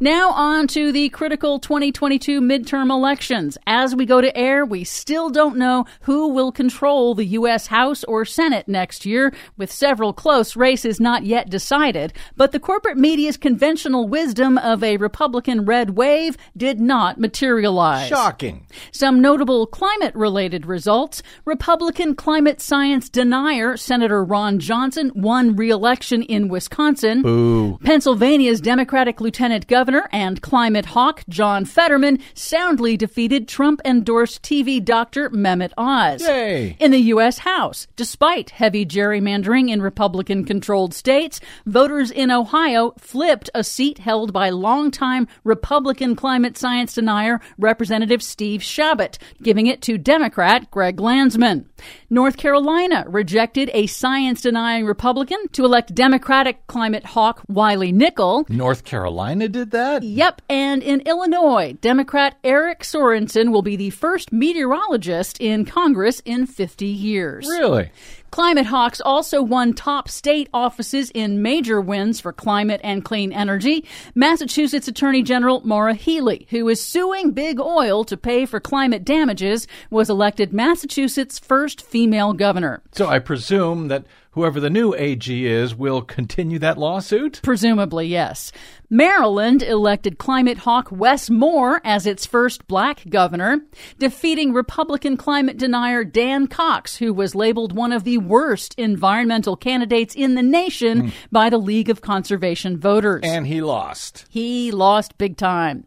Now on to the critical 2022 midterm elections. As we go to air, we still don't know who will control the U.S. House or Senate next year, with several close races not yet decided. But the corporate media's conventional wisdom of a Republican red wave did not materialize. Shocking. Some notable climate related results. Republican climate science denier Senator Ron Johnson won re election in Wisconsin. Boo. Pennsylvania's Democratic Lieutenant Governor and climate hawk John Fetterman soundly defeated Trump endorsed TV doctor Mehmet Oz. Yay. In the U.S. House, despite heavy gerrymandering in Republican controlled states, voters in Ohio flipped a seat held by longtime Republican climate science denier Representative Steve Chabot, giving it to Democrat Greg Landsman. North Carolina rejected a science denying Republican to elect Democratic climate hawk Wiley Nickel. North Carolina did that? Yep, and in Illinois, Democrat Eric Sorensen will be the first meteorologist in Congress in 50 years. Really? Climate Hawks also won top state offices in major wins for climate and clean energy. Massachusetts Attorney General Maura Healey, who is suing Big Oil to pay for climate damages, was elected Massachusetts' first female governor. So I presume that whoever the new AG is will continue that lawsuit? Presumably, yes. Maryland elected climate hawk Wes Moore as its first black governor, defeating Republican climate denier Dan Cox, who was labeled one of the worst environmental candidates in the nation hmm. by the League of Conservation Voters. And he lost. He lost big time.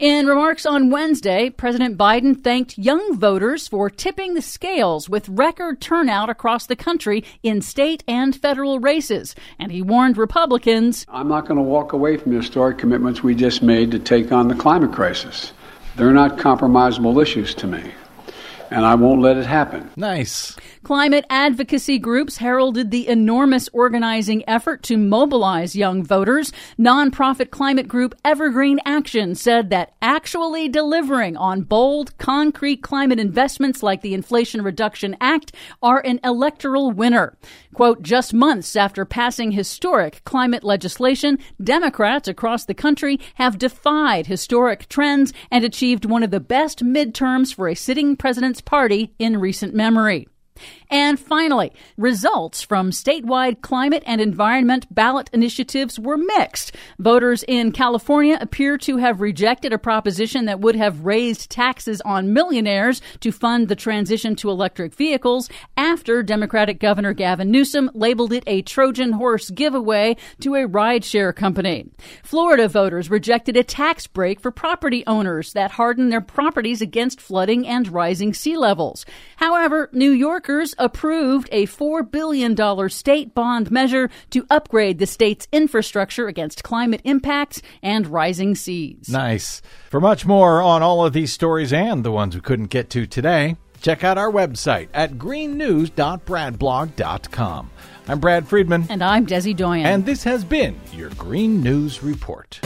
In remarks on Wednesday, President Biden thanked young voters for tipping the scales with record turnout across the country in state and federal races. And he warned Republicans I'm not going to walk away from the historic commitments we just made to take on the climate crisis. They're not compromisable issues to me, and I won't let it happen. Nice. Climate advocacy groups heralded the enormous organizing effort to mobilize young voters. Nonprofit climate group Evergreen Action said that actually delivering on bold, concrete climate investments like the Inflation Reduction Act are an electoral winner. Quote, just months after passing historic climate legislation, Democrats across the country have defied historic trends and achieved one of the best midterms for a sitting president's party in recent memory. And finally, results from statewide climate and environment ballot initiatives were mixed. Voters in California appear to have rejected a proposition that would have raised taxes on millionaires to fund the transition to electric vehicles after Democratic Governor Gavin Newsom labeled it a Trojan horse giveaway to a rideshare company. Florida voters rejected a tax break for property owners that hardened their properties against flooding and rising sea levels. However, New Yorkers approved a $4 billion state bond measure to upgrade the state's infrastructure against climate impacts and rising seas. Nice. For much more on all of these stories and the ones we couldn't get to today, check out our website at greennews.bradblog.com. I'm Brad Friedman. And I'm Desi Doyen. And this has been your Green News Report.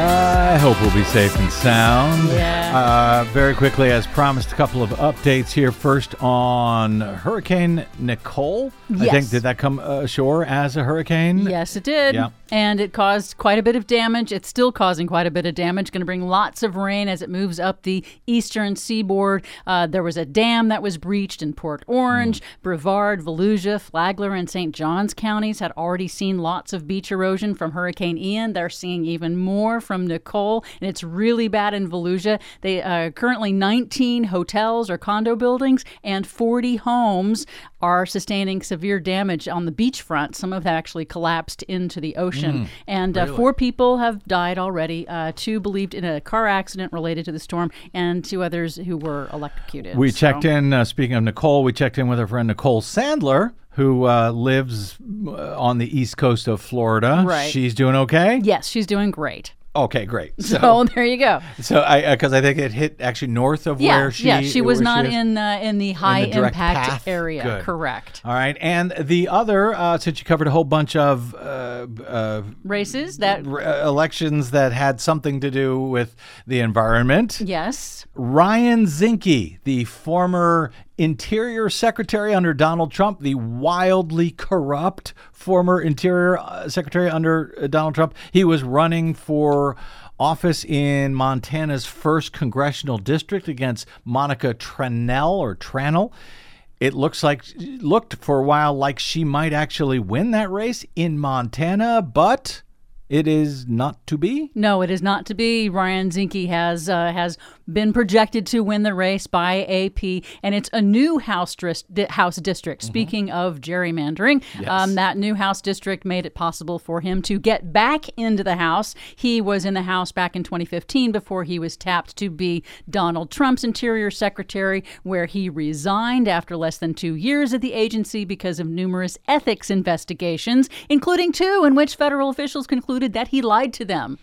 I hope we'll be safe and sound. Yeah. Uh, very quickly, as promised, a couple of updates here. First on Hurricane Nicole. I Yes. think did that come ashore as a hurricane? Yes, it did. Yeah. And it caused quite a bit of damage. It's still causing quite a bit of damage. Going to bring lots of rain as it moves up the eastern seaboard. Uh, there was a dam that was breached in Port Orange. Brevard, Volusia, Flagler, and St. Johns counties had already seen lots of beach erosion from Hurricane Ian. They're seeing even more from Nicole, and it's really bad in Volusia. They uh, currently 19 hotels or condo buildings and 40 homes are sustaining severe damage on the beachfront. Some of them actually collapsed into the ocean. and uh, four people have died already. Uh, two believed in a car accident related to the storm, and two others who were electrocuted. We So- checked in, uh, speaking of Nicole, we checked in with our friend Nicole Sandler, who uh, lives uh, on the east coast of Florida. Right. She's doing okay? Yes, she's doing great. Okay, great. *laughs* So, there you go. So I because I think it hit actually north of Yeah, where she yeah, she was not is. in uh, in the high direct impact path? area. Good. Correct. All right, and the other uh, since you covered a whole bunch of uh, uh, Races that r- uh, elections that had something to do with the environment. yes. Ryan Zinke, the former Interior Secretary under Donald Trump, the wildly corrupt former Interior uh, Secretary under uh, Donald Trump, he was running for office in Montana's first congressional district against Monica Tranel or Tranel. It looks like looked for a while like she might actually win that race in Montana, but it is not to be. No, it is not to be. Ryan Zinke has uh, has been projected to win the race by AP, and it's a new House, dris- di- House district. Speaking of gerrymandering, um, that new House district made it possible for him to get back into the House. He was in the House back in 2015 before he was tapped to be Donald Trump's Interior Secretary, where he resigned after less than two years at the agency because of numerous ethics investigations, including two in which federal officials concluded that he lied to them.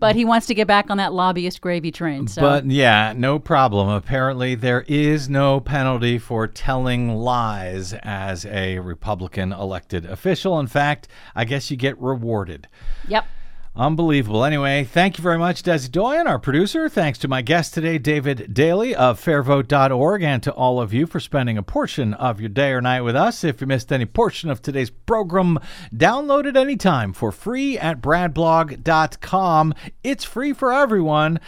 But he wants to get back on that lobbyist gravy train. So. But yeah, no problem. Apparently, there is no penalty for telling lies as a Republican elected official. In fact, I guess you get rewarded. yep. Unbelievable. Anyway, thank you very much, Desi Doyen, our producer. Thanks to my guest today, David Daley of fairvote.org, and to all of you for spending a portion of your day or night with us. If you missed any portion of today's program, download it anytime for free at bradblog.com. It's free for everyone.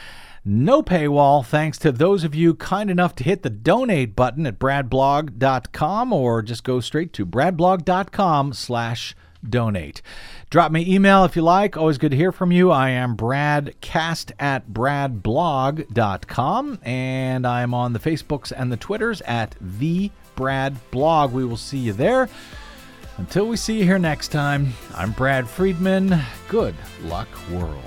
No paywall, thanks to those of you kind enough to hit the donate button at bradblog.com or just go straight to bradblog.com slash donate. Drop me email if you like. Always good to hear from you. I am bradcast at bradblog.com and I'm on the Facebooks and the Twitters at the Brad Blog. We will see you there. Until we see you here next time, I'm Brad Friedman. Good luck, world.